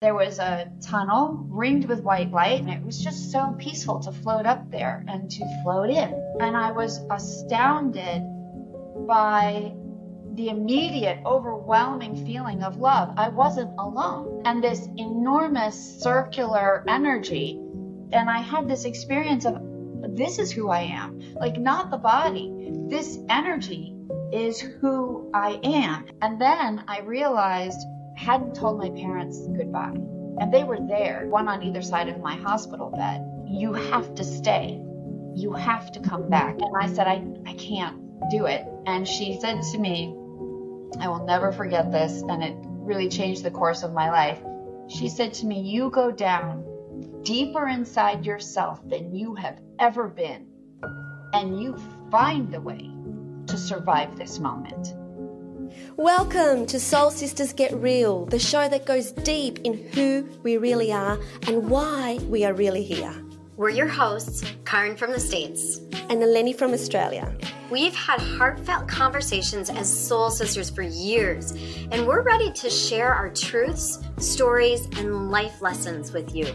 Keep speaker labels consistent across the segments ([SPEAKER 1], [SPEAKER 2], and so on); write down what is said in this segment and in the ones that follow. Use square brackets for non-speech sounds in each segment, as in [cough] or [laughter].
[SPEAKER 1] There was a tunnel ringed with white light, and it was just so peaceful to float up there and to float in. And I was astounded by the immediate, overwhelming feeling of love. I wasn't alone. And this enormous circular energy. And I had this experience of this is who I am. Like, not the body. This energy is who I am. And then I realized hadn't told my parents goodbye. And they were there, one on either side of my hospital bed. You have to stay. You have to come back. And I said, I, I can't do it. And she said to me, I will never forget this. And it really changed the course of my life. She said to me, You go down deeper inside yourself than you have ever been, and you find the way to survive this moment.
[SPEAKER 2] Welcome to Soul Sisters Get Real, the show that goes deep in who we really are and why we are really here.
[SPEAKER 3] We're your hosts, Caryn from the States
[SPEAKER 2] and Eleni from Australia.
[SPEAKER 3] We've had heartfelt conversations as soul sisters for years, and we're ready to share our truths, stories, and life lessons with you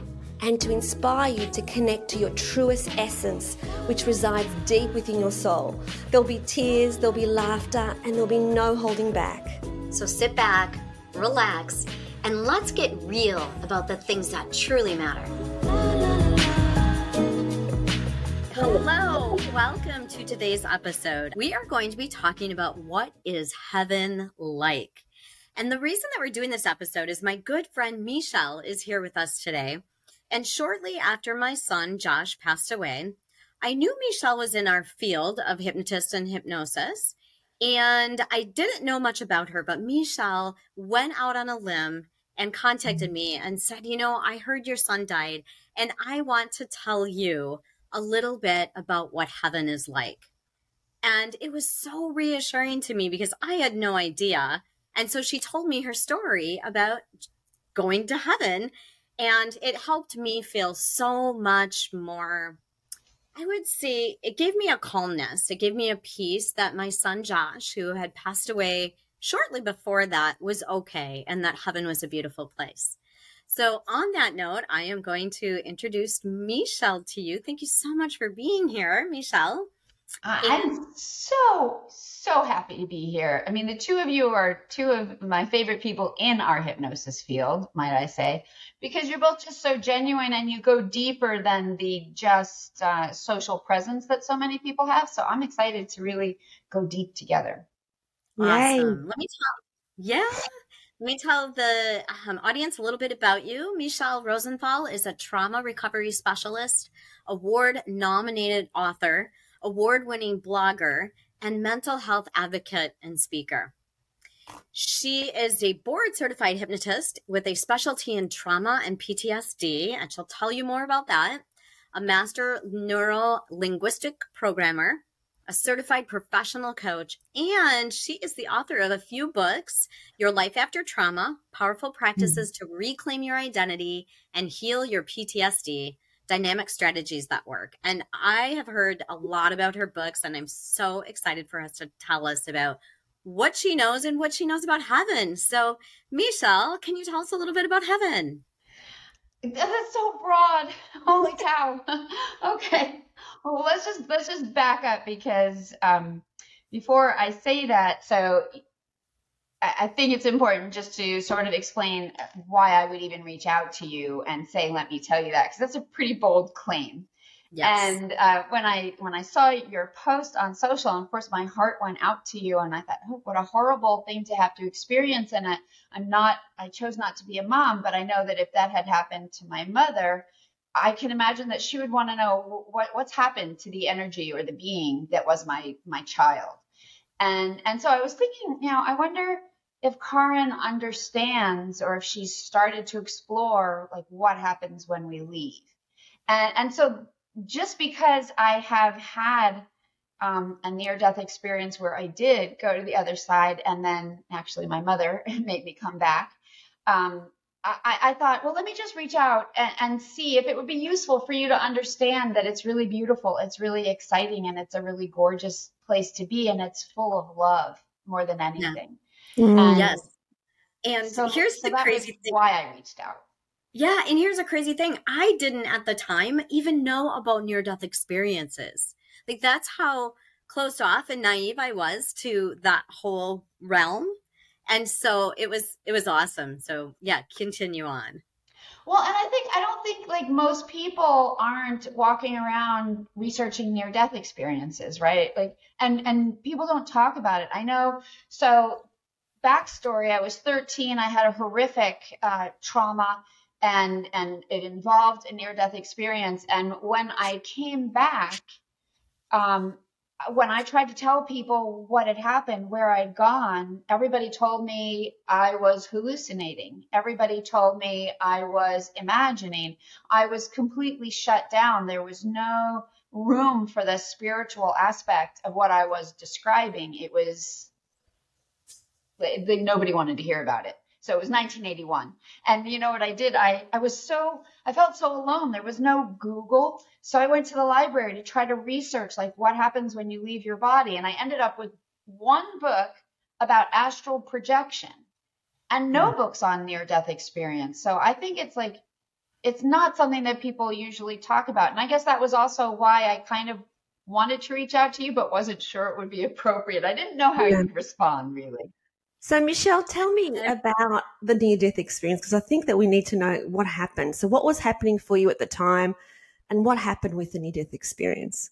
[SPEAKER 2] and to inspire you to connect to your truest essence, which resides deep within your soul. There'll be tears, there'll be laughter, and there'll be no holding back.
[SPEAKER 3] So sit back, relax, and let's get real about the things that truly matter. Hello, welcome to today's episode. We are going to be talking about what is heaven like. And the reason that we're doing this episode is my good friend Michele is here with us today. And shortly after my son, Josh, passed away, I knew Michele was in our field of hypnotist and hypnosis. And I didn't know much about her, but Michele went out on a limb and contacted me mm. and said, You know, I heard your son died, and I want to tell you a little bit about what heaven is like. And it was so reassuring to me because I had no idea. And so she told me her story about going to heaven and it helped me feel so much more. I would say it gave me a calmness. It gave me a peace that my son Josh, who had passed away shortly before that, was okay and that heaven was a beautiful place. So, on that note, I am going to introduce Michele to you. Thank you so much for being here, Michele.
[SPEAKER 1] Uh, I'm so, so happy to be here. I mean, the two of you are two of my favorite people in our hypnosis field, might I say, because you're both just so genuine and you go deeper than the just uh, social presence that so many people have. So I'm excited to really go deep together.
[SPEAKER 3] Awesome. Let me tell, yeah. Let me tell the um, audience a little bit about you. Michele Rosenthal is a trauma recovery specialist, award nominated author award winning blogger, and mental health advocate and speaker. She is a board certified hypnotist with a specialty in trauma and PTSD, and she'll tell you more about that. A master neuro linguistic programmer, a certified professional coach, and she is the author of a few books Your Life After Trauma Powerful Practices mm-hmm. to Reclaim Your Identity and Heal Your PTSD dynamic strategies that work. And I have heard a lot about her books, and I'm so excited for us to tell us about what she knows and what she knows about heaven. So, Michele, can you tell us a little bit about heaven?
[SPEAKER 1] That's so broad. [laughs] Holy cow. [laughs] okay. Well, let's just let's just back up because um, before I say that, so I think it's important just to sort of explain why I would even reach out to you and say, "Let me tell you that," because that's a pretty bold claim. Yes. And uh, when I when I saw your post on social, and of course my heart went out to you, and I thought, oh, what a horrible thing to have to experience. And I, I'm not, I chose not to be a mom, but I know that if that had happened to my mother, I can imagine that she would want to know what what's happened to the energy or the being that was my my child. And and so I was thinking, you know, I wonder if Caryn understands or if she's started to explore like what happens when we leave. And, and so just because I have had um, a near death experience where I did go to the other side and then actually my mother [laughs] made me come back. Um, I, I, thought, well, let me just reach out and, and, see if it would be useful for you to understand that it's really beautiful, it's really exciting, and it's a really gorgeous place to be, and it's full of love more than anything.
[SPEAKER 3] Mm-hmm. yes. And so, here's so the crazy thing.
[SPEAKER 1] Why I reached out.
[SPEAKER 3] Yeah, and here's a crazy thing. I didn't at the time even know about near death experiences. Like that's how closed off and naive I was to that whole realm. And so it was it was awesome. So yeah, continue on.
[SPEAKER 1] Well, and I think I don't think like most people aren't walking around researching near death experiences, right? Like and and people don't talk about it. I know so backstory, I was 13, I had a horrific uh, trauma and and it involved a near death experience and when I came back um when I tried to tell people what had happened, where I'd gone, everybody told me I was hallucinating. Everybody told me I was imagining. I was completely shut down. There was no room for the spiritual aspect of what I was describing. It was, nobody wanted to hear about it. So it was 1981. And you know what I did? I, I was so, I felt so alone. There was no Google. So I went to the library to try to research like what happens when you leave your body. And I ended up with one book about astral projection and no mm. books on near death experience. So I think it's like, it's not something that people usually talk about. And I guess that was also why I kind of wanted to reach out to you, but wasn't sure it would be [laughs] appropriate. I didn't know how yeah. you'd respond really.
[SPEAKER 2] So, Michele, tell me about the near death experience because I think that we need to know what happened. So, what was happening for you at the time and what happened with the near death experience?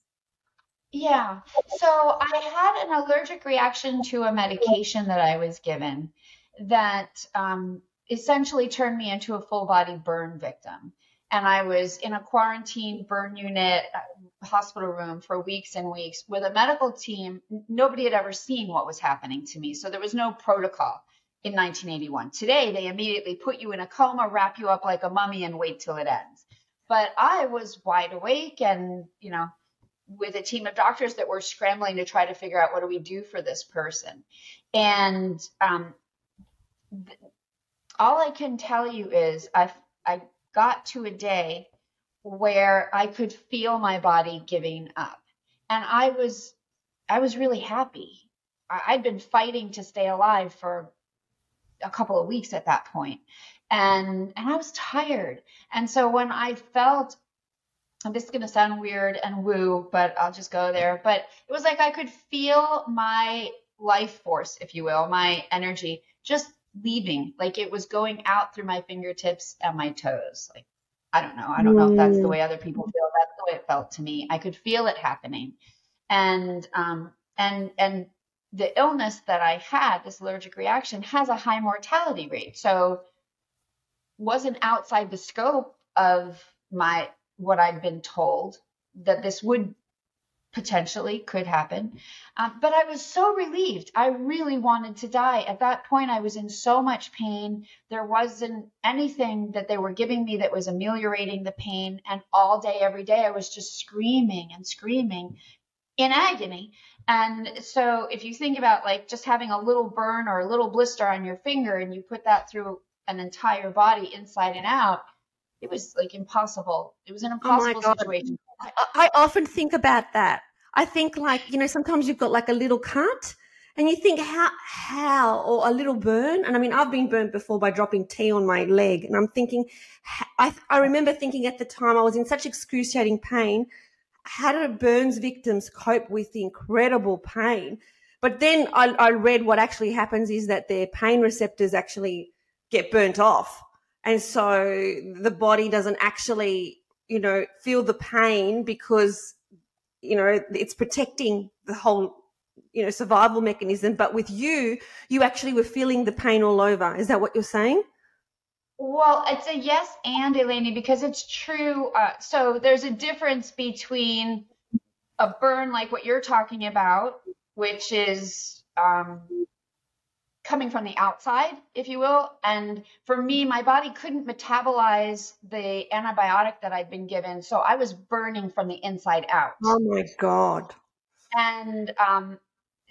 [SPEAKER 1] Yeah. So, I had an allergic reaction to a medication that I was given that um, essentially turned me into a full body burn victim and I was in a quarantine burn unit uh, hospital room for weeks and weeks with a medical team. Nobody had ever seen what was happening to me. So there was no protocol in 1981. Today, they immediately put you in a coma, wrap you up like a mummy, and wait till it ends. But I was wide awake and, you know, with a team of doctors that were scrambling to try to figure out what do we do for this person. And um, th- all I can tell you is I, I got to a day where I could feel my body giving up. And I was, I was really happy. I'd been fighting to stay alive for a couple of weeks at that point. And, and I was tired. And so when I felt, and this is going to sound weird and woo, but I'll just go there. But it was like I could feel my life force, if you will, my energy just leaving, like it was going out through my fingertips and my toes. Like, I don't know. I don't know if that's the mm. way other people feel. That's the way it felt to me. I could feel it happening. And, um, and, and the illness that I had, this allergic reaction, has a high mortality rate. So wasn't outside the scope of my, what I'd been told that this would potentially could happen. Um, but I was so relieved. I really wanted to die. At that point, I was in so much pain. There wasn't anything that they were giving me that was ameliorating the pain. And all day, every day, I was just screaming and screaming in agony. And so if you think about like just having a little burn or a little blister on your finger and you put that through an entire body inside and out, it was like impossible. It was an oh impossible oh situation.
[SPEAKER 2] I, I often think about that. I think like, you know, sometimes you've got like a little cut and you think how, how, or a little burn. And I mean, I've been burnt before by dropping tea on my leg and I'm thinking, I, I remember thinking at the time I was in such excruciating pain. How do burns victims cope with the incredible pain? But then I, I read what actually happens is that their pain receptors actually get burnt off. And so the body doesn't actually you know, feel the pain because, you know, it's protecting the whole, you know, survival mechanism. But with you, you actually were feeling the pain all over. Is that what you're saying?
[SPEAKER 1] Well, it's a yes and Eleni because it's true. Uh, so there's a difference between a burn like what you're talking about, which is um, coming from the outside, if you will. And for me, my body couldn't metabolize the antibiotic that I'd been given. So I was burning from the inside out.
[SPEAKER 2] Oh my God.
[SPEAKER 1] And um,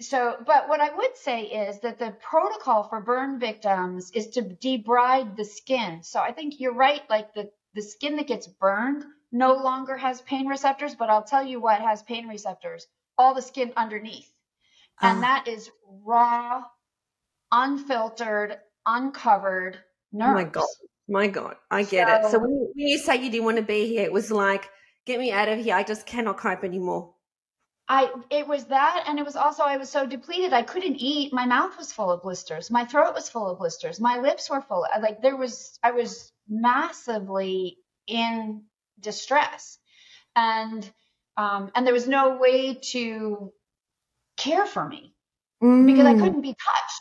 [SPEAKER 1] so, but what I would say is that the protocol for burn victims is to debride the skin. So I think you're right. Like the, the skin that gets burned no longer has pain receptors, but I'll tell you what has pain receptors all the skin underneath. And uh. that is raw unfiltered, uncovered nerves. Oh my God.
[SPEAKER 2] My God, I get so, it. So when you, when you say you didn't want to be here, it was like, get me out of here. I just cannot cope anymore.
[SPEAKER 1] I it was that and it was also I was so depleted I couldn't eat my mouth was full of blisters my throat was full of blisters my lips were full like there was I was massively in distress and um and there was no way to care for me mm. because I mm. couldn't be touched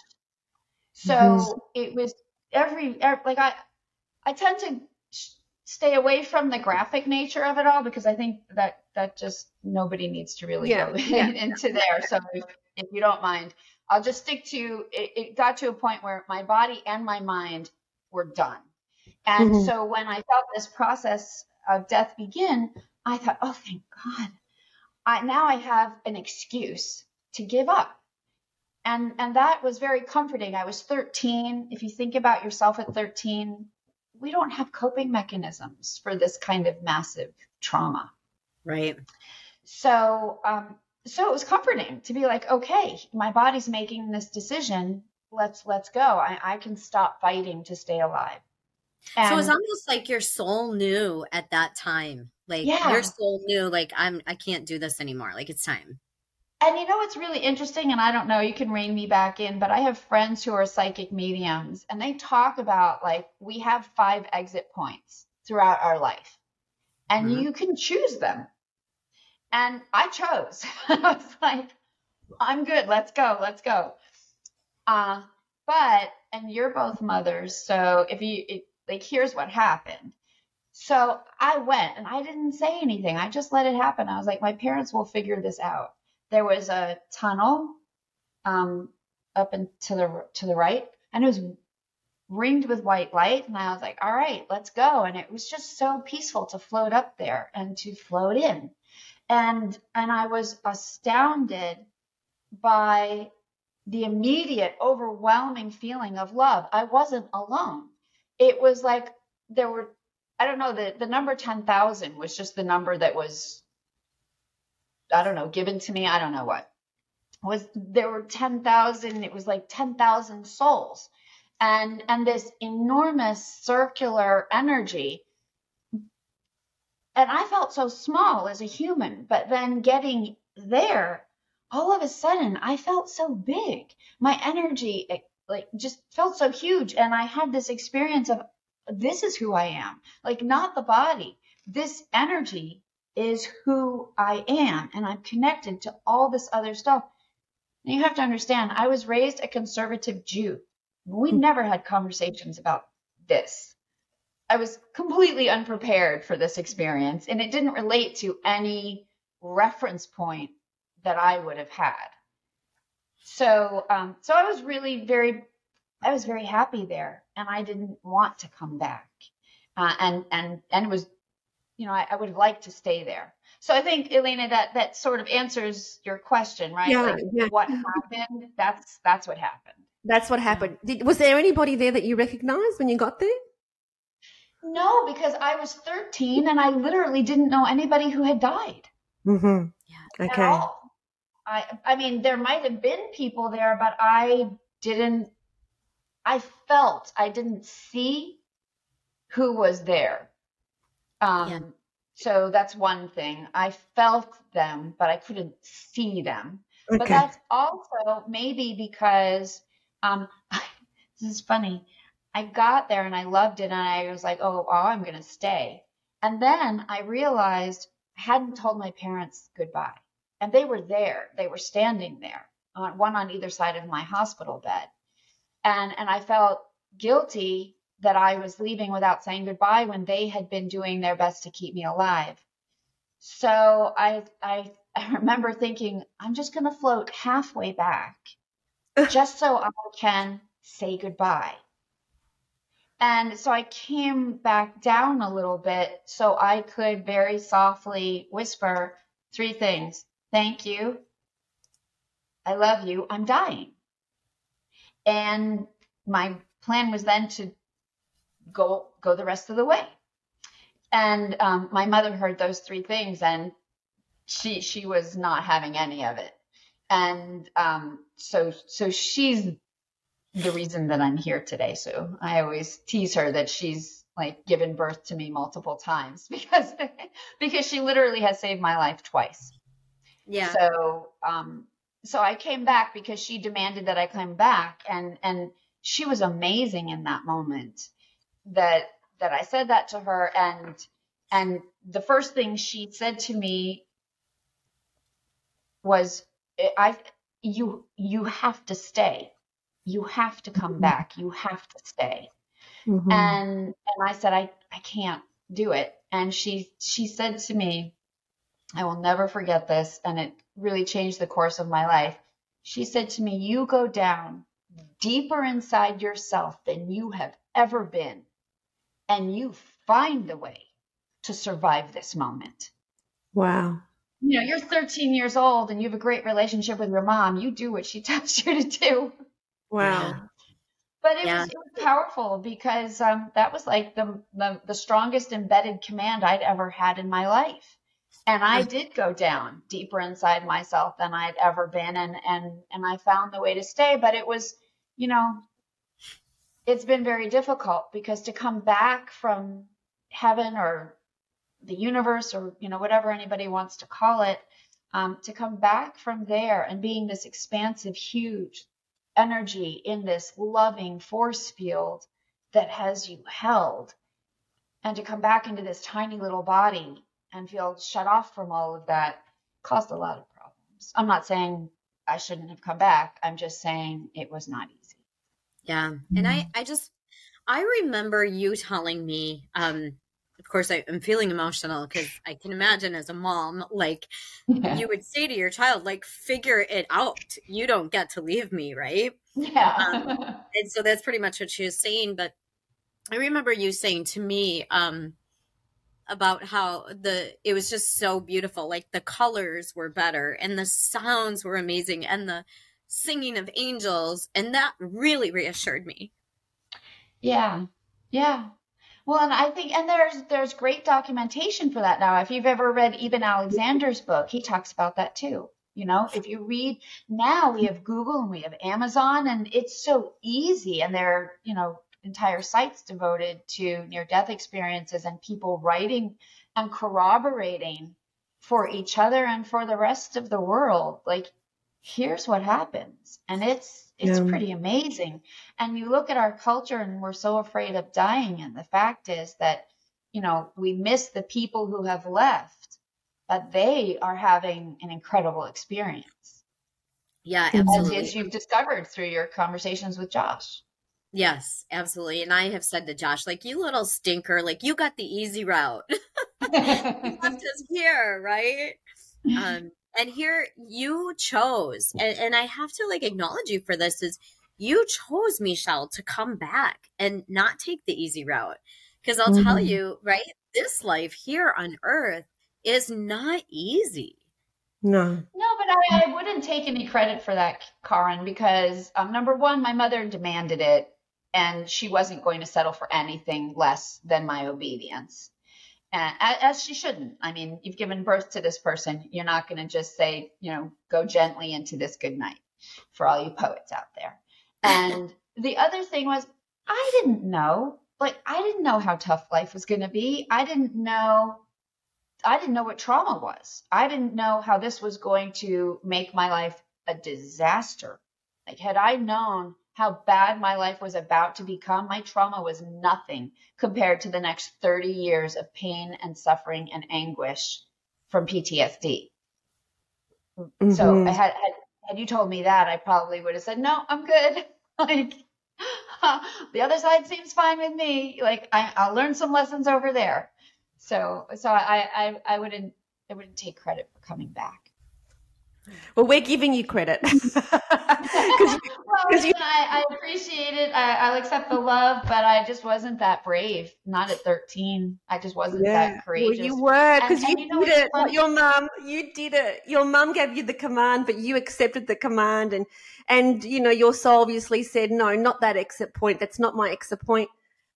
[SPEAKER 1] so mm-hmm. it was every, every like I I tend to stay away from the graphic nature of it all because I think that that just nobody needs to really yeah, go [laughs] yeah. into there. So if, if, you don't mind, I'll just stick to it, it. got to a point where my body and my mind were done. And mm-hmm. so when I felt this process of death begin, I thought, oh, thank God. I, now I have an excuse to give up. And, and that was very comforting. I was 13. If you think about yourself at 13, we don't have coping mechanisms for this kind of massive trauma.
[SPEAKER 3] Right.
[SPEAKER 1] So, um, so it was comforting to be like, okay, my body's making this decision. Let's let's go. I, I can stop fighting to stay alive.
[SPEAKER 3] And, so it's almost like your soul knew at that time. Like yeah. your soul knew, like I'm, I can't do this anymore. Like it's time.
[SPEAKER 1] And you know what's really interesting, and I don't know, you can rein me back in, but I have friends who are psychic mediums, and they talk about like we have five exit points throughout our life, and mm-hmm. you can choose them. And I chose. [laughs] I was like, I'm good. Let's go. Let's go. Uh, but, and you're both mothers, so if you, it, like, here's what happened. So I went and I didn't say anything. I just let it happen. I was like, my parents will figure this out there was a tunnel um, up and to the to the right, and it was ringed with white light. And I was like, "All right, let's go." And it was just so peaceful to float up there and to float in, and and I was astounded by the immediate, overwhelming feeling of love. I wasn't alone. It was like there were I don't know, the, the number 10,000 was just the number that was I don't know, given to me. I don't know what. Was there were 10,000 it was like 10,000 souls. And and this enormous circular energy. And I felt so small as a human but then getting there all of a sudden I felt so big. My energy like just felt so huge. And I had this experience of this is who I am. Like not the body. This energy is who I am and I'm connected to all this other stuff. And you have to understand, I was raised a conservative Jew. We hmm. never had conversations about this. I was completely unprepared for this experience and it didn't relate to any reference point that I would have had. So, um, so I was really very, I was very happy there and I didn't want to come back. Uh, and, and, and it was you know, I, I, would have liked to stay there. So I think, Eleni, that that sort of answers your question, right?
[SPEAKER 2] Yeah,
[SPEAKER 1] like
[SPEAKER 2] yeah.
[SPEAKER 1] what happened? That's that's what happened.
[SPEAKER 2] That's what happened. Did, was there anybody there that you recognized when you got there?
[SPEAKER 1] No, because I was 13 and I literally didn't know anybody who had died.
[SPEAKER 2] Mm-hmm. Yeah. Okay.
[SPEAKER 1] I I mean, there might have been people there, but I didn't. I felt I didn't see who was there. Um, yeah. So that's one thing. I felt them, but I couldn't see them. Okay. But that's also maybe because um, [laughs] this is funny. I got there and I loved it, and I was like, oh, oh I'm going to stay. And then I realized I hadn't told my parents goodbye. And they were there. They were standing there, one on either side of my hospital bed. And, and I felt guilty that I was leaving without saying goodbye when they had been doing their best to keep me alive. So I I, I remember thinking, I'm just going to float halfway back just so I can say goodbye. And so I came back down a little bit so I could very softly whisper three things. Thank you. I love you. I'm dying. And my plan was then to go go the rest of the way. And um, my mother heard those three things, and she she was not having any of it. And um, so so she's the reason that I'm here today. So I always tease her that she's like given birth to me multiple times [laughs] because because she literally has saved my life twice.
[SPEAKER 3] Yeah.
[SPEAKER 1] So um so I came back because she demanded that I come back and and she was amazing in that moment that that I said that to her and and the first thing she said to me was I you you have to stay. You have to come back. You have to stay.
[SPEAKER 2] Mhm.
[SPEAKER 1] And and I said I I can't do it. And she she said to me, I will never forget this and it really changed the course of my life. She said to me, "You go down deeper inside yourself than you have ever been and you find the way to survive this moment."
[SPEAKER 2] wow.
[SPEAKER 1] You know, you're 13 years old and you have a great relationship with your mom. You do what she [laughs] tells you to do.
[SPEAKER 2] Wow.
[SPEAKER 1] But it,
[SPEAKER 3] Yeah.
[SPEAKER 1] was, it was powerful because um, that was like the, the the strongest embedded command I'd ever had in my life, and I did go down deeper inside myself than I'd ever been, and and and I found the way to stay. But it was, you know, it's been very difficult because to come back from heaven or the universe or you know whatever anybody wants to call it, um, to come back from there and being this expansive, huge energy in this loving force field that has you held and to come back into this tiny little body and feel shut off from all of that caused a lot of problems. I'm not saying I shouldn't have come back. I'm just saying it was not easy.
[SPEAKER 3] Yeah. And I, I just, I remember you telling me, um, of course, I, I'm feeling emotional because I can imagine as a mom, like you would say to your child, like, figure it out. You don't get to leave me, right?
[SPEAKER 1] yeah. [laughs]
[SPEAKER 3] And so that's pretty much what she was saying. But I remember you saying to me, um, about how the it was just so beautiful like the colors were better and the sounds were amazing and the singing of angels and that really reassured me
[SPEAKER 1] Yeah. Yeah. Well, and I think, and there's there's great documentation for that now. If you've ever read Eben Alexander's book, he talks about that too. You know, if you read now, we have Google and we have Amazon, and it's so easy, and there are you know entire sites devoted to near death experiences and people writing and corroborating for each other and for the rest of the world. Like, here's what happens, and it's it's
[SPEAKER 2] Yeah.
[SPEAKER 1] pretty amazing. And you look at our culture and we're so afraid of dying. And the fact is that, you know, we miss the people who have left, but they are having an incredible experience.
[SPEAKER 3] yeah.
[SPEAKER 1] As,
[SPEAKER 3] absolutely
[SPEAKER 1] as you've discovered through your conversations with Josh.
[SPEAKER 3] yes absolutely and i have said to josh like you little stinker like you got the easy route [laughs] you left us here right [laughs] um and here you chose and, and i have to like acknowledge you for this is you chose michele to come back and not take the easy route because i'll tell
[SPEAKER 2] Mhm.
[SPEAKER 3] you right this life here on earth is not easy
[SPEAKER 2] No.
[SPEAKER 1] No, but I, I wouldn't take any credit for that, Caryn, because um, number one, my mother demanded it, and she wasn't going to settle for anything less than my obedience. And as she shouldn't. I mean, you've given birth to this person. You're not going to just say, you know, go gently into this good night for all you poets out there. And [laughs] the other thing was, I didn't know. Like, I didn't know how tough life was going to be. I didn't know I didn't know what trauma was. I didn't know how this was going to make my life a disaster. Like, had I known how bad my life was about to become, my trauma was nothing compared to the next 30 years of pain and suffering and anguish from PTSD. So,
[SPEAKER 2] Mhm.
[SPEAKER 1] I had, had, had you told me that, I probably would have said, no, I'm good. [laughs] like, [laughs] the other side seems fine with me. Like, I, I'll learn some lessons over there. So, so I, I, I wouldn't, I wouldn't take credit for coming back.
[SPEAKER 2] Well, we're giving you credit. [laughs] 'Cause you- [laughs]
[SPEAKER 1] Well,
[SPEAKER 2] you-
[SPEAKER 1] I, I appreciate it. I, I'll accept the love, but I just wasn't that brave. Not at 13. I just wasn't that
[SPEAKER 2] well,
[SPEAKER 1] courageous.
[SPEAKER 2] you were because you
[SPEAKER 1] you know
[SPEAKER 2] did it. Your mum, you did it. Your mum gave you the command, but you accepted the command, and and you know your soul obviously said, "No, not that exit point. That's not my exit point.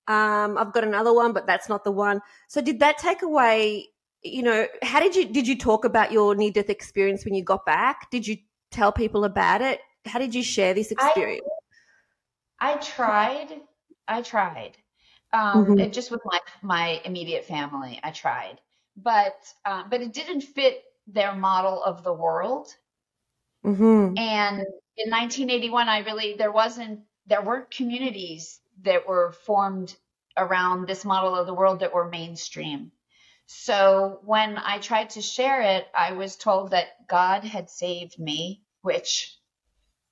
[SPEAKER 2] Um, I've got another one, but that's not the one." So, did that take away? You know, how did you did you talk about your near death experience when you got back? Did you tell people about it? How did you share this experience?
[SPEAKER 1] I tried. I tried. Um,
[SPEAKER 2] Mhm.
[SPEAKER 1] and just with my my immediate family, I tried, but um, but it didn't fit their model of the world.
[SPEAKER 2] hmm
[SPEAKER 1] And in 1981, I really there wasn't there weren't communities that were formed around this model of the world that were mainstream. So when I tried to share it, I was told that God had saved me, which,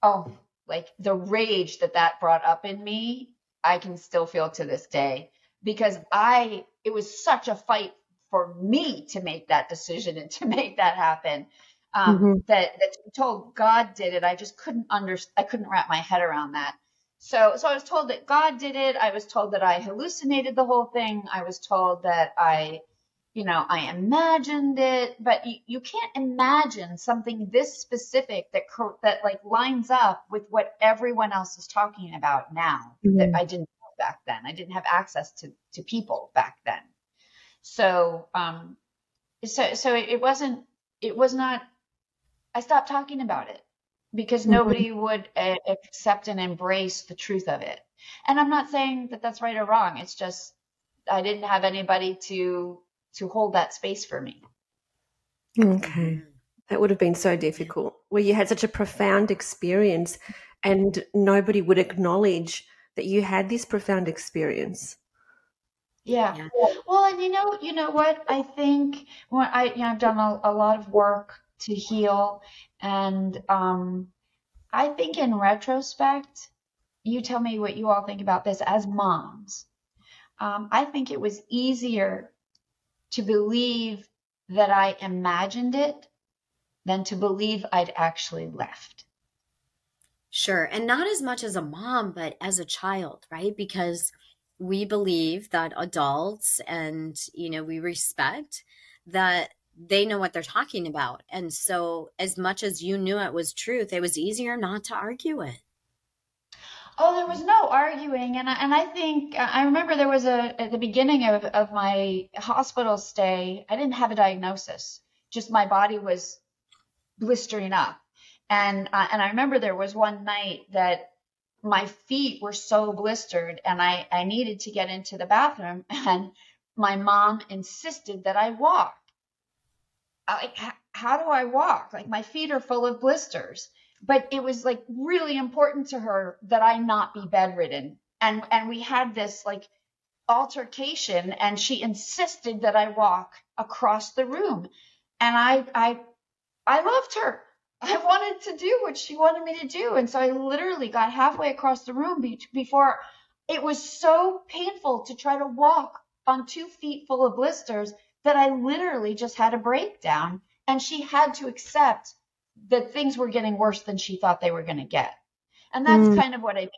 [SPEAKER 1] oh, like the rage that that brought up in me, I can still feel to this day because I, it was such a fight for me to make that decision and [laughs] to make that happen. Um,
[SPEAKER 2] Mhm.
[SPEAKER 1] that, that to be told God did it. I just couldn't under, I couldn't wrap my head around that. So, so I was told that God did it. I was told that I hallucinated the whole thing. I was told that I, you know, I imagined it, but you, you can't imagine something this specific that that like lines up with what everyone else is talking about now that
[SPEAKER 2] Mhm.
[SPEAKER 1] I didn't know back then. I didn't have access to to people back then. So, um, so so it, it wasn't. It was not. I stopped talking about it because
[SPEAKER 2] Mhm.
[SPEAKER 1] nobody would uh, accept and embrace the truth of it. And I'm not saying that that's right or wrong. It's just I didn't have anybody to to hold that space for me.
[SPEAKER 2] Okay. That would have been so difficult where you had such a profound experience and nobody would acknowledge that you had this profound experience.
[SPEAKER 1] Yeah.
[SPEAKER 3] Yeah.
[SPEAKER 1] Well, and you know, you know what? I think when I, you know, I've done a, a lot of work to heal, and um, I think in retrospect, you tell me what you all think about this as moms. Um, I think it was easier to believe that I imagined it than to believe I'd actually left.
[SPEAKER 3] Sure. And not as much as a mom, but as a child, right? Because we believe that adults and, you know, we respect that they know what they're talking about. And so, as much as you knew it was truth, it was easier not to argue it.
[SPEAKER 1] Oh, there was no arguing, and I, and I think I remember there was a at the beginning of of my hospital stay. I didn't have a diagnosis, just my body was blistering up, and uh, and I remember there was one night that my feet were so blistered, and I I needed to get into the bathroom, [laughs] and my mom insisted that I walk. Like, how do I walk? Like my feet are full of blisters but it was like really important to her that I not be bedridden. And and we had this like altercation and she insisted that I walk across the room. And I I I loved her. I [laughs] wanted to do what she wanted me to do. And so I literally got halfway across the room be- before it was so painful to try to walk on two feet full of blisters that I literally just had a breakdown. And she had to accept that things were getting worse than she thought they were going to get. And that's
[SPEAKER 2] Mm.
[SPEAKER 1] kind of what I mean.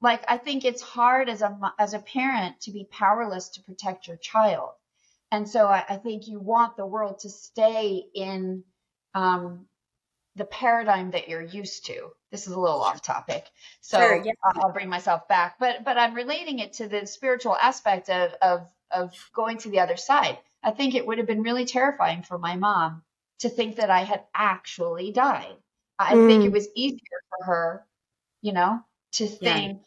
[SPEAKER 1] Like I think it's hard as a as a parent to be powerless to protect your child, and so I, I think you want the world to stay in um, the paradigm that you're used to. This is a little off topic, so
[SPEAKER 3] Sure, yeah.
[SPEAKER 1] I'll I'll bring myself back. But but I'm relating it to the spiritual aspect of of of going to the other side. I think it would have been really terrifying for my mom to think that I had actually died. I think
[SPEAKER 2] Mm.
[SPEAKER 1] it was easier for her, you know, to
[SPEAKER 3] Yeah.
[SPEAKER 1] think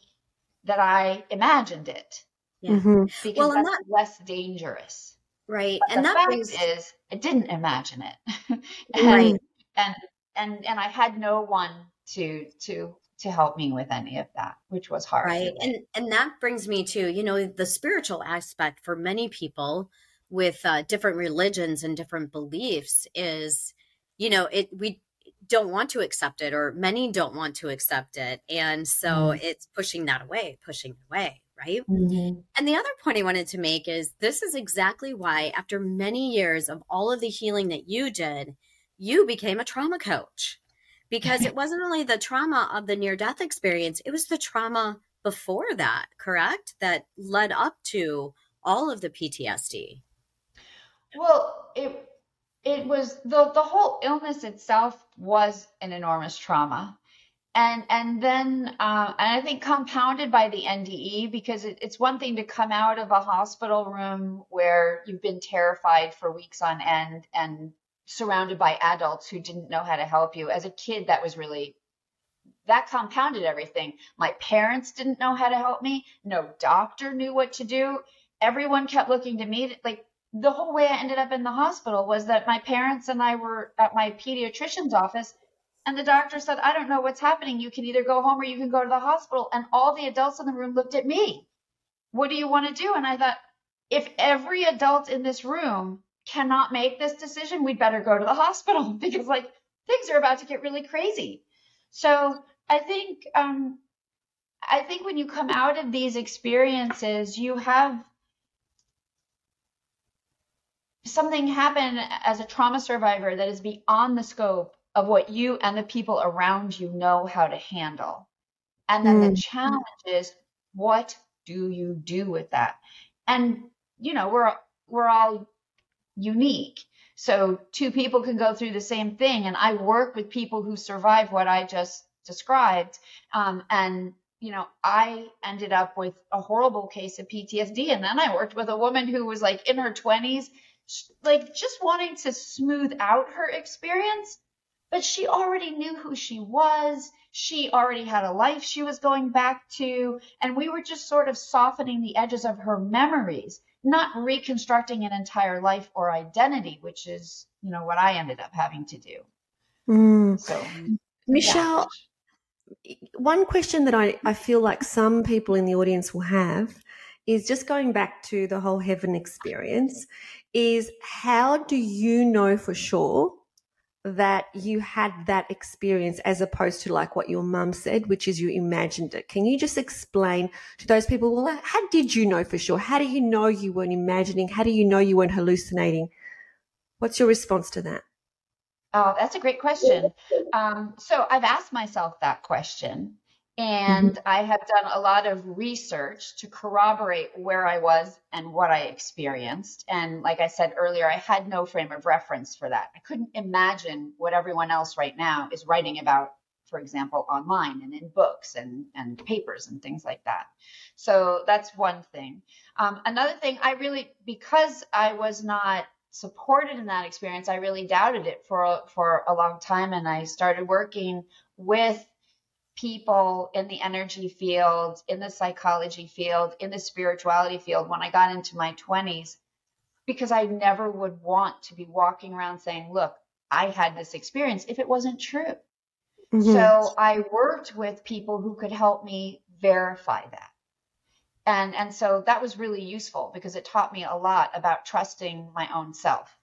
[SPEAKER 1] that I imagined it
[SPEAKER 3] Yeah.
[SPEAKER 2] Mhm.
[SPEAKER 1] because
[SPEAKER 3] Well, and
[SPEAKER 1] that's
[SPEAKER 3] that-
[SPEAKER 1] less dangerous.
[SPEAKER 3] Right.
[SPEAKER 1] But
[SPEAKER 3] And
[SPEAKER 1] the
[SPEAKER 3] that
[SPEAKER 1] fact
[SPEAKER 3] brings
[SPEAKER 1] is, I didn't imagine it, [laughs] and,
[SPEAKER 3] Right.
[SPEAKER 1] and and and I had no one to to to help me with any of that, which was hard.
[SPEAKER 3] right and and that brings me to you know the spiritual aspect for many people with uh, different religions and different beliefs is you know it we don't want to accept it or many don't want to accept it and so it's pushing that away pushing it away right?
[SPEAKER 1] Mhm.
[SPEAKER 3] and the other point i wanted to make is this is exactly why after many years of all of the healing that you did you became a trauma coach. Because it wasn't only the trauma of the near death experience it was the trauma before that correct? That led up to all of the ptsd
[SPEAKER 1] Well, it it was the the whole illness itself was an enormous trauma, and and then uh, and I think compounded by the NDE because it, it's one thing to come out of a hospital room where you've been terrified for weeks on end and surrounded by adults who didn't know how to help you. As a kid, that was really that compounded everything. My parents didn't know how to help me. No doctor knew what to do. Everyone kept looking to me. Like the whole way I ended up in the hospital was that my parents and I were at my pediatrician's office and the doctor said, I don't know what's happening. You can either go home or you can go to the hospital. And all the adults in the room looked at me. What do you want to do? And I thought, if every adult in this room cannot make this decision, we'd better go to the [laughs] hospital [laughs] because like things are about to get really crazy. So I think, um, I think when you come out of these experiences, you have something happen as a trauma survivor that is beyond the scope of what you and the people around you know how to handle. And then mm. the challenge is what do you do with that? And you know, we're we're all unique. So two people can go through the same thing and I work with people who survive what I just described. Um, and you know, I ended up with a horrible case of PTSD. And then I worked with a woman who was like in her 20s, like just wanting to smooth out her experience but she already knew who she was. She already had a life she was going back to. And we were just sort of softening the edges of her memories, not reconstructing an entire life or identity, which is, you know, what I ended up having to do.
[SPEAKER 2] Mm. So, Michele, yeah. one question that I, I feel like some people in the audience will have is just going back to the whole heaven experience is how do you know for sure that you had that experience as opposed to like what your mum said, which is you imagined it. Can you just explain to those people, well, how did you know for sure? How do you know you weren't imagining? How do you know you weren't hallucinating? What's your response to that?
[SPEAKER 1] Oh, that's a great question. Um, so I've asked myself that question. And mm-hmm. I have done a lot of research to corroborate where I was and what I experienced. And like I said earlier, I had no frame of reference for that. I couldn't imagine what everyone else right now is writing about, for example, online and in books and, and papers and things like that. So that's one thing. Um, another thing, I really, because I was not supported in that experience, I really doubted it for, for a long time. And I started working with people in the energy field, in the psychology field, in the spirituality field when I got into my 20s, because I never would want to be walking around saying, Look, I had this experience if it wasn't true. Mm-hmm. So I worked with people who could help me verify that. And, and so that was really useful because it taught me a lot about trusting my own self.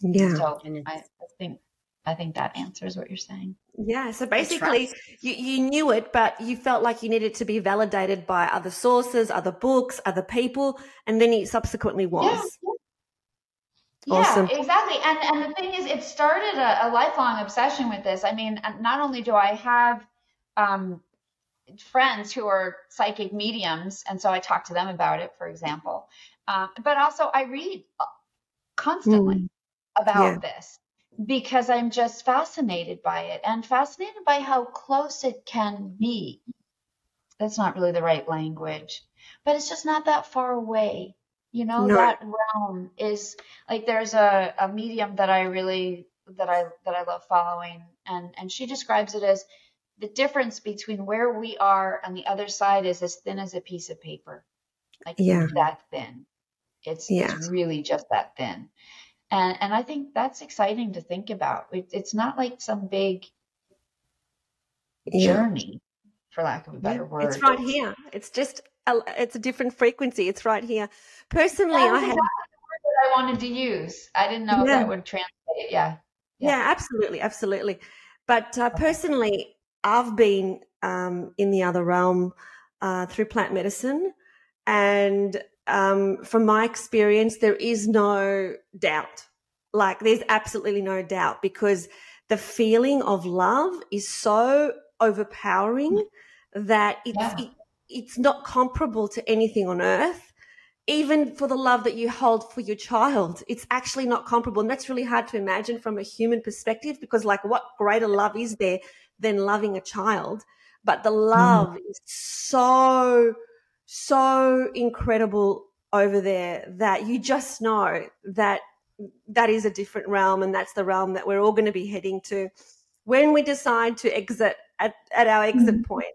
[SPEAKER 2] Yeah.
[SPEAKER 1] So I, I think I think that answers what you're saying.
[SPEAKER 2] Yeah. So basically, you, you knew it, but you felt like you needed to be validated by other sources, other books, other people, and then it subsequently was.
[SPEAKER 1] Yeah. Awesome. Yeah, exactly. And and the thing is, it started a, a, lifelong obsession with this. I mean, not only do I have um, friends who are psychic mediums, and so I talk to them about it, for example, um, but also I read uh, constantly mm. about yeah. this because I'm just fascinated by it and fascinated by how close it can be. That's not really the right language, but it's just not that far away. You know, no. that realm is like there's a, a medium that I really that I that I love following and and she describes it as the difference between where we are and the other side is as thin as a piece of paper. Like yeah. that thin. It's, yeah. it's really just that thin. And, and I think that's exciting to think about. It, it's not like some big yeah. journey, for lack of a better yeah, word.
[SPEAKER 2] It's right here. It's just a, it's a different frequency. It's right here. Personally, I have.
[SPEAKER 1] I wanted to use. I didn't know yeah. if that would translate. Yeah.
[SPEAKER 2] Yeah, yeah absolutely, absolutely. But uh, personally, I've been um, in the other realm uh, through plant medicine, and um, from my experience, there is no doubt. Like, there's absolutely no doubt because the feeling of love is so overpowering that it's yeah. it, it's not comparable to anything on earth. Even for the love that you hold for your child, it's actually not comparable, and that's really hard to imagine from a human perspective. Because, like, what greater love is there than loving a child? But the love mm. is so so incredible over there that you just know that that is a different realm and that's the realm that we're all going to be heading to when we decide to exit at, at our exit
[SPEAKER 1] Mm-hmm.
[SPEAKER 2] point.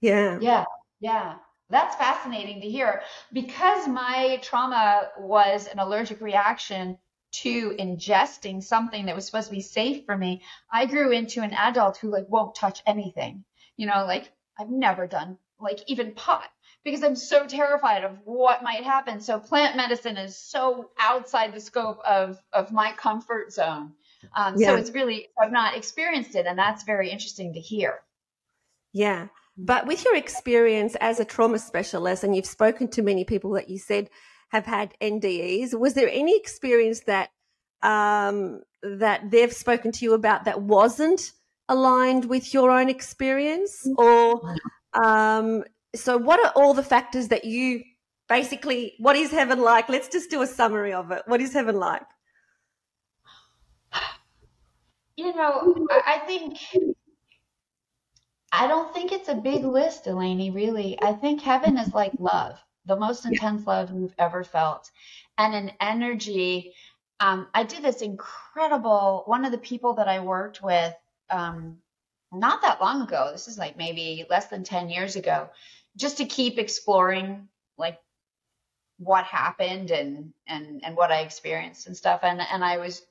[SPEAKER 2] Yeah.
[SPEAKER 1] Yeah, yeah. That's fascinating to hear because my trauma was an allergic reaction to ingesting something that was supposed to be safe for me. I grew into an adult who like won't touch anything. You know, like I've never done like even pot because I'm so terrified of what might happen. So plant medicine is so outside the scope of of my comfort zone. Um,
[SPEAKER 2] Yeah.
[SPEAKER 1] So it's really I've not experienced it, and that's very interesting to hear.
[SPEAKER 2] Yeah. But with your experience as a trauma specialist, and you've spoken to many people that you said have had NDEs, was there any experience that um, that they've spoken to you about that wasn't aligned with your own experience? Or um, so, what are all the factors that you basically? What is heaven like? Let's just do a summary of it. What is heaven like?
[SPEAKER 1] You know, I, think I don't think it's a big list, Eleni, really. I think heaven is like love, the most intense love you've ever felt, and an energy. Um, I did this incredible, one of the people that I worked with um, not that long ago, this is like maybe less than 10 years ago, just to keep exploring like what happened and and and what I experienced and stuff. And and I was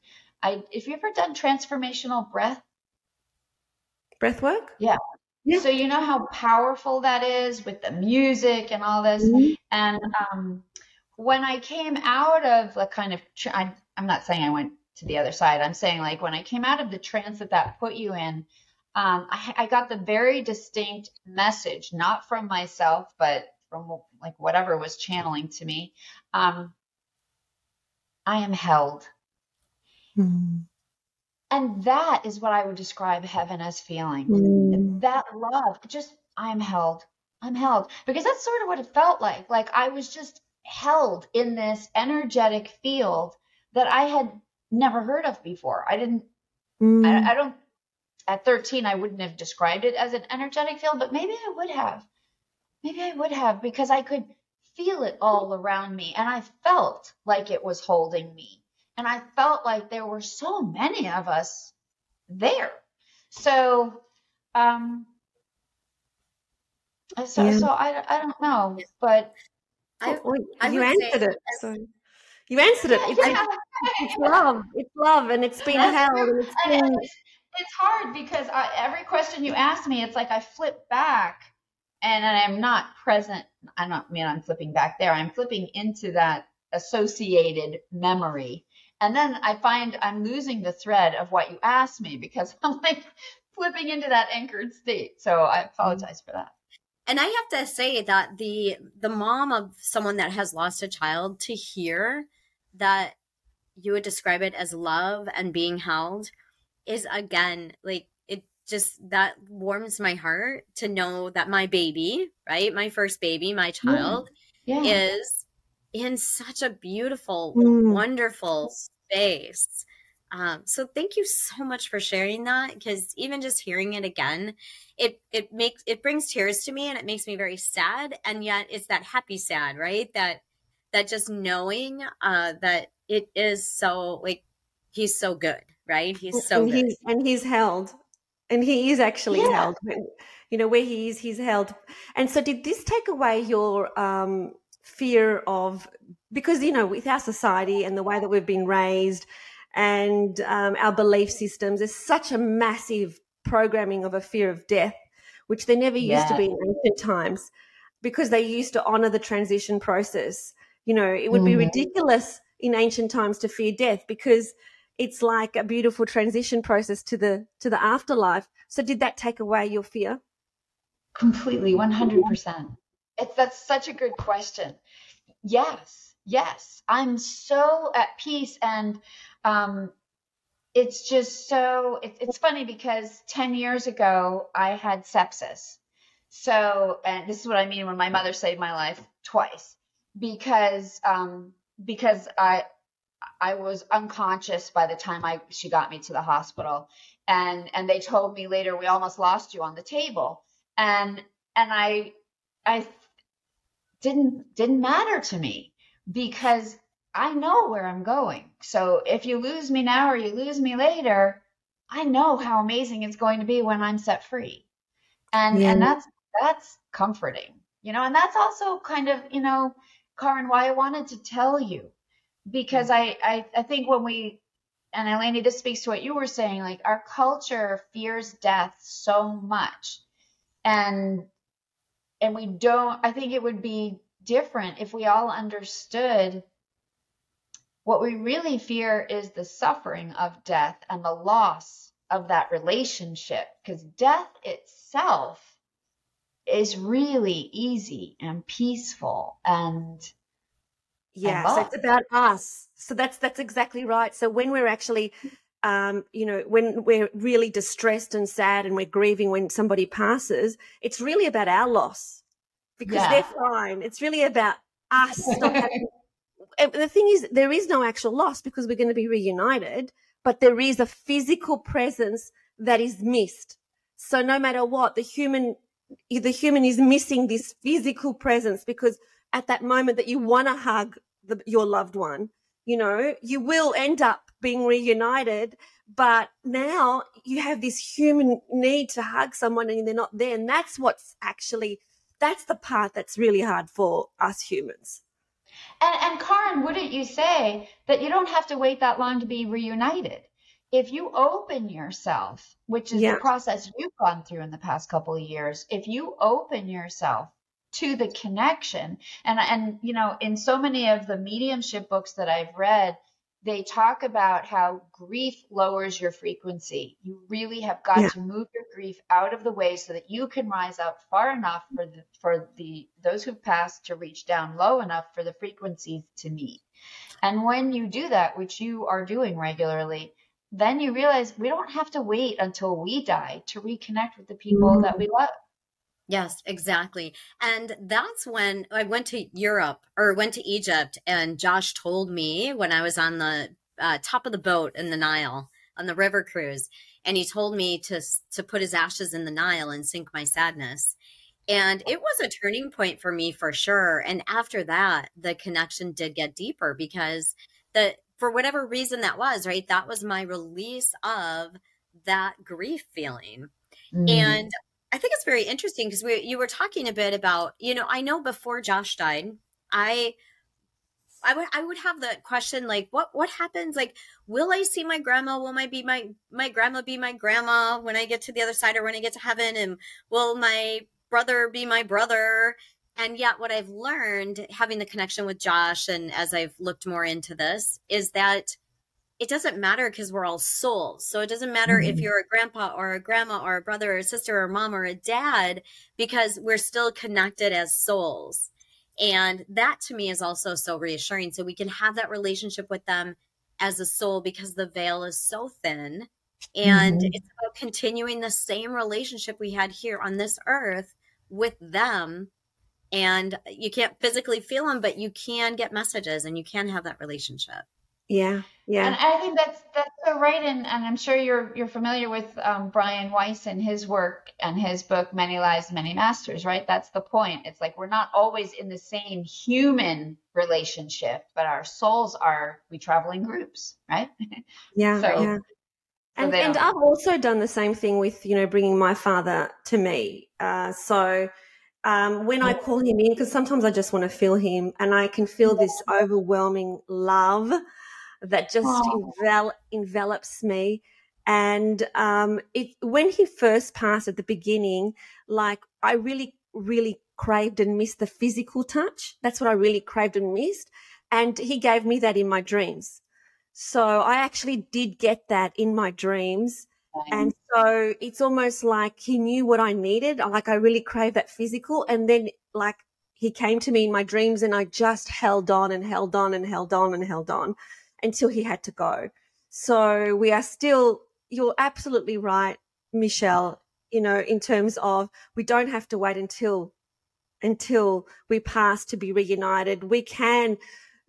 [SPEAKER 1] I if you ever done transformational breath
[SPEAKER 2] Breath work?
[SPEAKER 1] Yeah.
[SPEAKER 2] Yeah.
[SPEAKER 1] So you know how powerful that is with the music and all this.
[SPEAKER 2] Mhm.
[SPEAKER 1] And um, when I came out of the kind of, I, I'm not saying I went to the other side. I'm saying like when I came out of the trance that that put you in, um, I, I got the very distinct message, not from myself, but from like whatever was channeling to me. Um, I am held. And that is what I would describe heaven as feeling
[SPEAKER 2] Mm.
[SPEAKER 1] that love just i'm held i'm held because that's sort of what it felt like like i was just held in this energetic field that i had never heard of before i didn't
[SPEAKER 2] Mm.
[SPEAKER 1] I, I don't at 13 i wouldn't have described it as an energetic field but maybe i would have maybe i would have because i could feel it all around me and i felt like it was holding me and i felt like there were so many of us there so um so,
[SPEAKER 2] Yeah.
[SPEAKER 1] so I, I don't know but
[SPEAKER 3] I, I
[SPEAKER 2] you answered
[SPEAKER 3] say-
[SPEAKER 2] it. So you answered it. It's,
[SPEAKER 1] yeah,
[SPEAKER 2] it's love. It's love, and it's been held, and it's
[SPEAKER 1] And
[SPEAKER 2] been
[SPEAKER 1] it's, hard because I, every question you ask me, it's like I flip back and I'm not present. I don't mean I'm flipping back there. I'm flipping into that associated memory. And then I find I'm losing the thread of what you asked me because [laughs] I'm like flipping into that anchored state. So I apologize for that.
[SPEAKER 3] and I have to say that the the mom of someone that has lost a child to hear that you would describe it as love and being held is again like it just that warms my heart to know that my baby, right? My first baby, my child
[SPEAKER 1] Yeah.
[SPEAKER 3] is in such a beautiful,
[SPEAKER 2] Mm.
[SPEAKER 3] wonderful space. Um, so thank you so much for sharing that because even just hearing it again, it it makes it brings tears to me and it makes me very sad. And yet it's that happy sad, right? That that just knowing uh, that it is so like he's so good, right? He's so
[SPEAKER 2] and
[SPEAKER 3] good.
[SPEAKER 2] he's and he's held, and he is actually
[SPEAKER 1] Yeah.
[SPEAKER 2] held. You know where he is, he's held. And so, did this take away your um, fear of because you know with our society and the way that we've been raised and um, our belief systems, there's such a massive programming of a fear of death, which there never used to be in ancient times, because they used to honor the transition process. You know, it would be
[SPEAKER 1] Mhm.
[SPEAKER 2] ridiculous in ancient times to fear death because it's like a beautiful transition process to the to the afterlife. So did that take away your fear?
[SPEAKER 1] Completely, 100%. It's that's such a good question. Yes, yes. I'm so at peace and um it's just so it, it's funny because 10 years ago I had sepsis. So, and this is what I mean when my mother saved my life twice because um because I I was unconscious by the time I she got me to the hospital and and they told me later we almost lost you on the table and and I I didn't didn't matter to me because I know where I'm going. So if you lose me now or you lose me later, I know how amazing it's going to be when I'm set free. And
[SPEAKER 2] Yeah.
[SPEAKER 1] and that's that's comforting. You know, and that's also kind of, you know, Caryn, why I wanted to tell you. Because I I, I think when we and Eleni, this speaks to what you were saying, like our culture fears death so much. And and we don't I think it would be different if we all understood what we really fear is the suffering of death and the loss of that relationship because death itself is really easy and peaceful and
[SPEAKER 2] Yeah, so it's about us. So that's that's exactly right. So when we're actually um, you know, when we're really distressed and sad and we're grieving when somebody passes, it's really about our loss because
[SPEAKER 1] Yeah.
[SPEAKER 2] they're fine. It's really about us [laughs] having the thing is there is no actual loss because we're going to be reunited, but there is a physical presence that is missed. So no matter what, the human the human is missing this physical presence because at that moment that you want to hug the, your loved one, you know, you will end up being reunited. But now you have this human need to hug someone and they're not there. And that's what's actually, that's the part that's really hard for us humans.
[SPEAKER 1] And, and Caryn, wouldn't you say that you don't have to wait that long to be reunited? If you open yourself, which is
[SPEAKER 2] Yeah.
[SPEAKER 1] the process you've gone through in the past couple of years, if you open yourself to the connection, and and you know, in so many of the mediumship books that I've read, they talk about how grief lowers your frequency. You really have got
[SPEAKER 2] Yeah.
[SPEAKER 1] to move your grief out of the way so that you can rise up far enough for the for the those who've passed to reach down low enough for the frequencies to meet. And when you do that, which you are doing regularly, then you realize we don't have to wait until we die to reconnect with the people mm-hmm. that we love.
[SPEAKER 3] Yes, exactly. And that's when I went to Europe or went to Egypt, and Josh told me when I was on the uh, top of the boat in the Nile on the river cruise, and he told me to to put his ashes in the Nile and sink my sadness. And it was a turning point for me for sure. And after that, the connection did get deeper because the for whatever reason that was, right? That was my release of that grief feeling.
[SPEAKER 1] Mm.
[SPEAKER 3] And I think it's very interesting because we you were talking a bit about, you know, I know before Josh died, I I would I would have the question like what what happens? Like will I see my grandma? Will my be my my grandma be my grandma when I get to the other side or when I get to heaven? And will my brother be my brother? And yet what I've learned having the connection with Josh and as I've looked more into this is that it doesn't matter because we're all souls. So it doesn't matter if
[SPEAKER 1] Mhm.
[SPEAKER 3] you're a grandpa or a grandma or a brother or a sister or a mom or a dad because we're still connected as souls. And that to me is also so reassuring. So we can have that relationship with them as a soul because the veil is so thin. And
[SPEAKER 1] Mhm.
[SPEAKER 3] it's about continuing the same relationship we had here on this earth with them. And you can't physically feel them, but you can get messages and you can have that relationship.
[SPEAKER 2] Yeah. Yeah.
[SPEAKER 1] And I think that's that's so right, and, and I'm sure you're you're familiar with um, Brian Weiss and his work and his book Many Lives, Many Masters, right? That's the point. It's like we're not always in the same human relationship, but our souls are. We travel in groups, right? [laughs]
[SPEAKER 2] Yeah.
[SPEAKER 1] So-
[SPEAKER 2] yeah.
[SPEAKER 1] so
[SPEAKER 2] and, and I've also done the same thing with you know bringing my father to me. Uh, so um, when I call him in, because sometimes I just want to feel him, and I can feel this overwhelming love that just
[SPEAKER 1] Aw.
[SPEAKER 2] envel- envelops me. And um, it when he first passed at the beginning, like I really, really craved and missed the physical touch. That's what I really craved and missed. And he gave me that in my dreams. So I actually did get that in my dreams. And so it's almost like he knew what I needed. Like I really craved that physical. And then like he came to me in my dreams and I just held on and held on and held on and held on until he had to go. So we are still, you're absolutely right, Michele, you know, in terms of we don't have to wait until, until we pass to be reunited. We can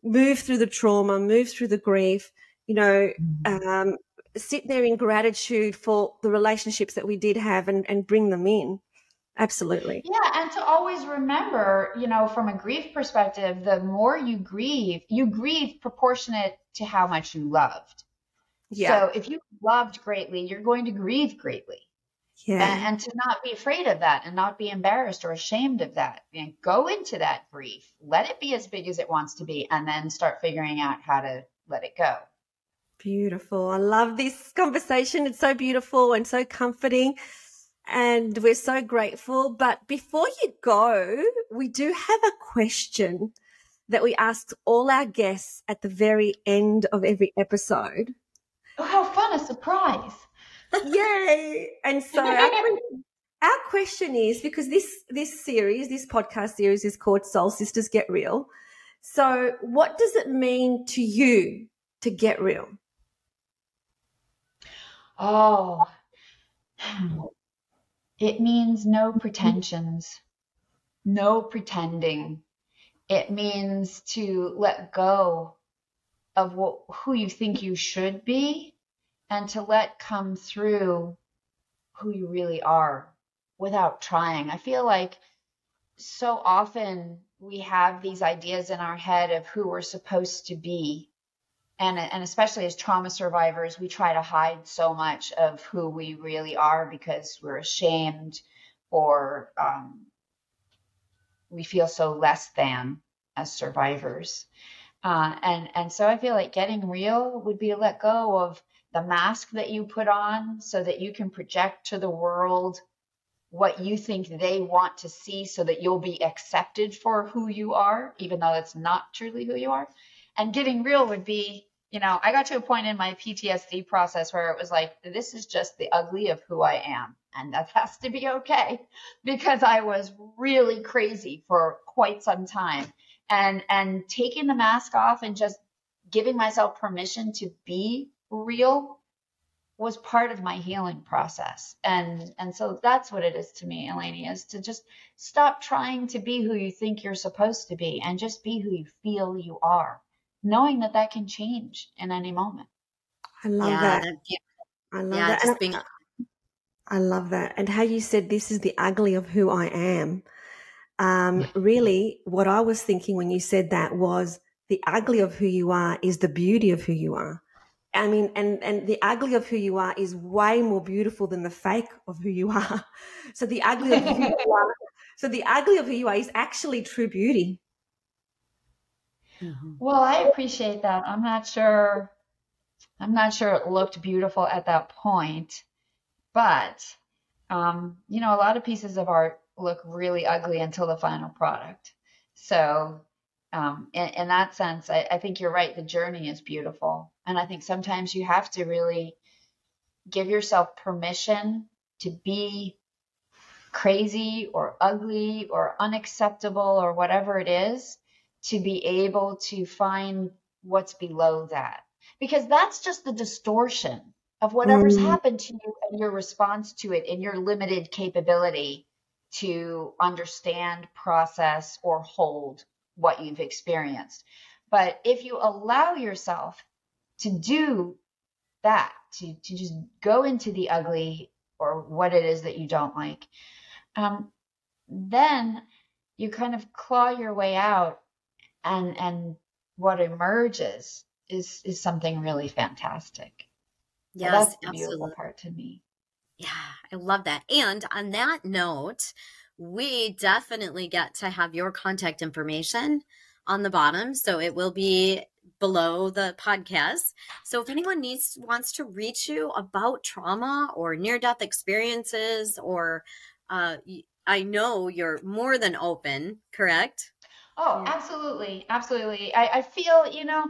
[SPEAKER 2] move through the trauma, move through the grief, you know, um, sit there in gratitude for the relationships that we did have and, and bring them in. Absolutely.
[SPEAKER 1] Yeah, and to always remember, you know, from a grief perspective, the more you grieve, you grieve proportionate to how much you loved.
[SPEAKER 2] Yeah.
[SPEAKER 1] So if you loved greatly, you're going to grieve greatly.
[SPEAKER 2] Yeah.
[SPEAKER 1] and, and to not be afraid of that and not be embarrassed or ashamed of that and go into that grief let it be as big as it wants to be and then start figuring out how to let it go
[SPEAKER 2] Beautiful. I love this conversation. It's so beautiful and so comforting. And we're so grateful. But before you go, we do have a question that we asked all our guests at the very end of every episode.
[SPEAKER 1] oh how fun a surprise
[SPEAKER 2] Yay! And so our, [laughs] our question is because this this series, this podcast series is called Soul Sisters Get Real. So what does it mean to you to get real?
[SPEAKER 1] oh it means no pretensions no pretending it means to let go of what, who you think you should be and to let come through who you really are without trying. I feel like so often we have these ideas in our head of who we're supposed to be. And, and especially as trauma survivors, we try to hide so much of who we really are because we're ashamed or um, we feel so less than as survivors. Uh, and and so I feel like getting real would be to let go of the mask that you put on so that you can project to the world what you think they want to see so that you'll be accepted for who you are, even though it's not truly who you are. And getting real would be, you know, I got to a point in my PTSD process where it was like, this is just the ugly of who I am. And that has to be okay because I was really crazy for quite some time. And and taking the mask off and just giving myself permission to be real was part of my healing process. And and so that's what it is to me, Eleni, is to just stop trying to be who you think you're supposed to be and just be who you feel you are, knowing that that can change in any moment.
[SPEAKER 2] I love
[SPEAKER 3] yeah,
[SPEAKER 2] that.
[SPEAKER 3] that- yeah,
[SPEAKER 2] I love
[SPEAKER 3] yeah,
[SPEAKER 2] that.
[SPEAKER 3] just
[SPEAKER 2] And
[SPEAKER 3] being
[SPEAKER 2] I, I love that. And how you said this is the ugly of who I am. Um, really, what I was thinking when you said that was the ugly of who you are is the beauty of who you are. I mean, and, and the ugly of who you are is way more beautiful than the fake of who you are. [laughs] So the ugly of who you are, [laughs] so the ugly of who you are is actually true beauty.
[SPEAKER 3] Mhm.
[SPEAKER 1] Well, I appreciate that. I'm not sure I'm not sure it looked beautiful at that point, but um, you know, a lot of pieces of art look really ugly until the final product. So, um, in, in that sense, I, I think you're right. The journey is beautiful. And I think sometimes you have to really give yourself permission to be crazy or ugly or unacceptable or whatever it is to be able to find what's below that. Because that's just the distortion of whatever's
[SPEAKER 2] Mm.
[SPEAKER 1] happened to you and your response to it and your limited capability to understand, process, or hold what you've experienced. But if you allow yourself to do that, to, to just go into the ugly or what it is that you don't like, um, then you kind of claw your way out and and what emerges is is something really fantastic.
[SPEAKER 3] Yes,
[SPEAKER 1] that's the beautiful
[SPEAKER 3] absolutely.
[SPEAKER 1] part to me.
[SPEAKER 3] Yeah, I love that. And on that note, we definitely get to have your contact information on the bottom. So it will be below the podcast. So if anyone needs wants to reach you about trauma or near death experiences or uh I know you're more than open, correct?
[SPEAKER 1] Oh,
[SPEAKER 2] Yeah.
[SPEAKER 1] absolutely, absolutely. I, I feel, you know,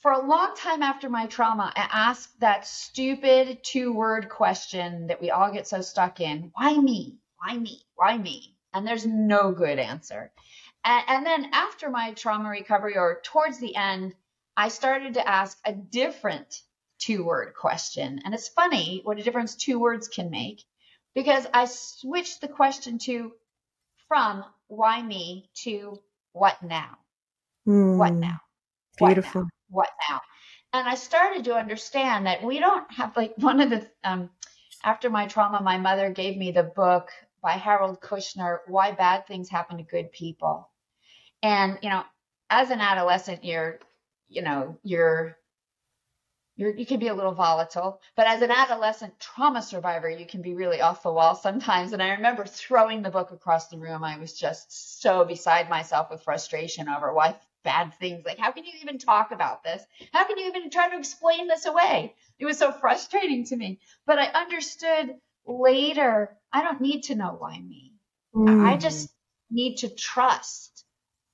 [SPEAKER 1] for a long time after my trauma, I asked that stupid two word question that we all get so stuck in why me? Why me? Why me? And there's no good answer. And, and then after my trauma recovery, or towards the end, I started to ask a different two word question. And it's funny what a difference two words can make because I switched the question to from why me to what now? What
[SPEAKER 2] Mm.
[SPEAKER 1] now? What now?
[SPEAKER 2] Beautiful.
[SPEAKER 1] what now? And I started to understand that we don't have like one of the um, after my trauma, my mother gave me the book by Harold Kushner, Why Bad Things Happen to Good People. And you know, as an adolescent, you're you know you're you're, you can be a little volatile, but as an adolescent trauma survivor, you can be really off the wall sometimes. And I remember throwing the book across the room. I was just so beside myself with frustration over why bad things. Like, how can you even talk about this? How can you even try to explain this away? It was so frustrating to me. But I understood later, I don't need to know why me. Mm. I just need to trust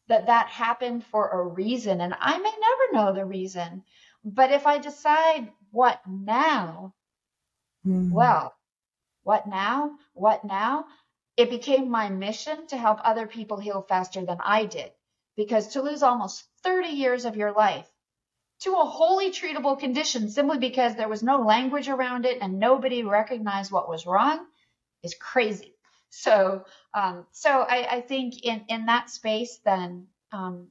[SPEAKER 1] that that happened for a reason. And I may never know the reason. But if I decide what now, mm. well, what now? What now? It became my mission to help other people heal faster than I did. Because to lose almost 30 years of your life to a wholly treatable condition simply because there was no language around it and nobody recognized what was wrong is crazy. So, um, so I, I, think in, in that space, then um,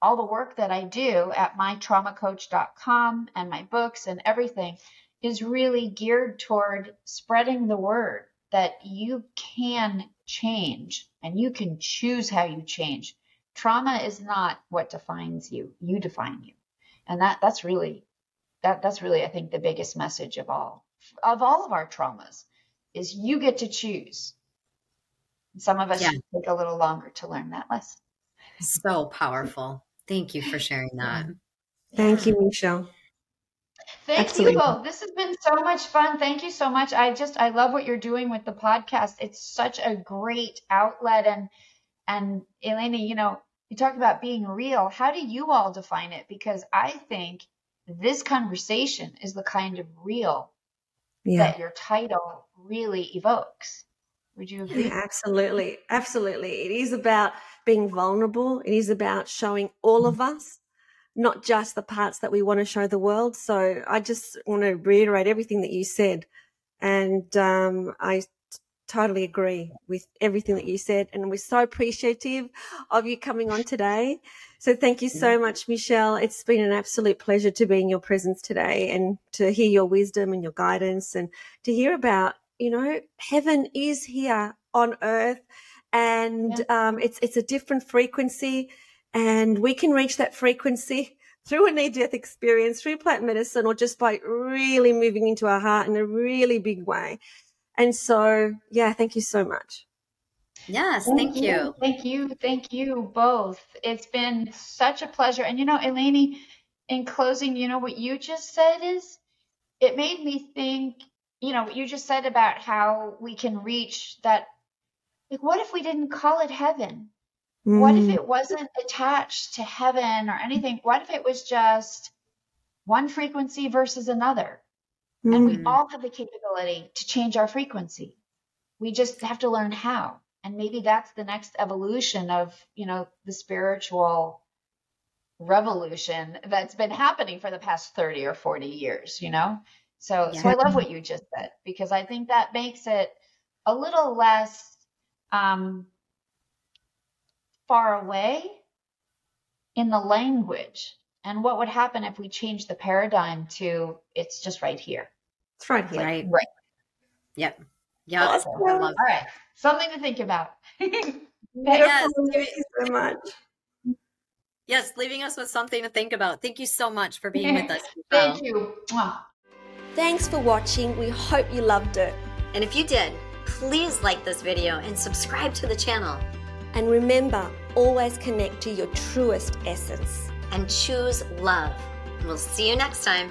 [SPEAKER 1] all the work that I do at mytraumacoach.com and my books and everything is really geared toward spreading the word that you can change and you can choose how you change. Trauma is not what defines you. You define you. And that that's really that that's really I think the biggest message of all of all of our traumas is you get to choose. Some of us yeah. take a little longer to learn that lesson.
[SPEAKER 3] So powerful. Thank you for sharing that.
[SPEAKER 2] Thank you, Michele.
[SPEAKER 1] Thank Absolutely. you both. This has been so much fun. Thank you so much. I just I love what you're doing with the podcast. It's such a great outlet and and Eleni, you know, you talked about being real. How do you all define it? Because I think this conversation is the kind of real yeah. that your title really evokes. Would you agree?
[SPEAKER 2] Yeah, absolutely. Absolutely. It is about being vulnerable. It is about showing all of us, not just the parts that we want to show the world. So I just want to reiterate everything that you said. And um, I totally agree with everything that you said. And we're so appreciative of you coming on today. So thank you so much, Michele. It's been an absolute pleasure to be in your presence today and to hear your wisdom and your guidance and to hear about, you know, heaven is here on earth and yeah. um, it's it's a different frequency, and we can reach that frequency [laughs] through a near death experience, through plant medicine, or just by really moving into our heart in a really big way. And so, yeah, thank you so much.
[SPEAKER 3] Yes, thank, thank you. you.
[SPEAKER 1] Thank you. Thank you both. It's been such a pleasure. And you know, Eleni, in closing, you know what you just said is it made me think, you know, what you just said about how we can reach that like what if we didn't call it heaven? Mm. What if mm. it wasn't attached to heaven or anything? What if it was just one frequency versus another? Mm. And we mm. all have the capability to change our frequency. We just have to learn how. And maybe that's the next evolution of, you know, the spiritual revolution that's been happening for the past 30 or 40 years, you know? So, yeah. so I love what you just said because I think that makes it a little less um, far away in the language. And what would happen if we change the paradigm to it's just right here?
[SPEAKER 2] It's right here.
[SPEAKER 3] Right. Right. Yep. Yeah.
[SPEAKER 1] Awesome. All right. Something to think about. [laughs]
[SPEAKER 2] yes. Thank you so much.
[SPEAKER 3] Yes, leaving us with something to think about. Thank you so much for being with [laughs] us.
[SPEAKER 1] Thank you.
[SPEAKER 2] Thanks for watching. We hope you loved it.
[SPEAKER 3] And if you did, please like this video and subscribe to the channel.
[SPEAKER 2] And remember, always connect to your truest essence.
[SPEAKER 3] And choose love. We'll see you next time.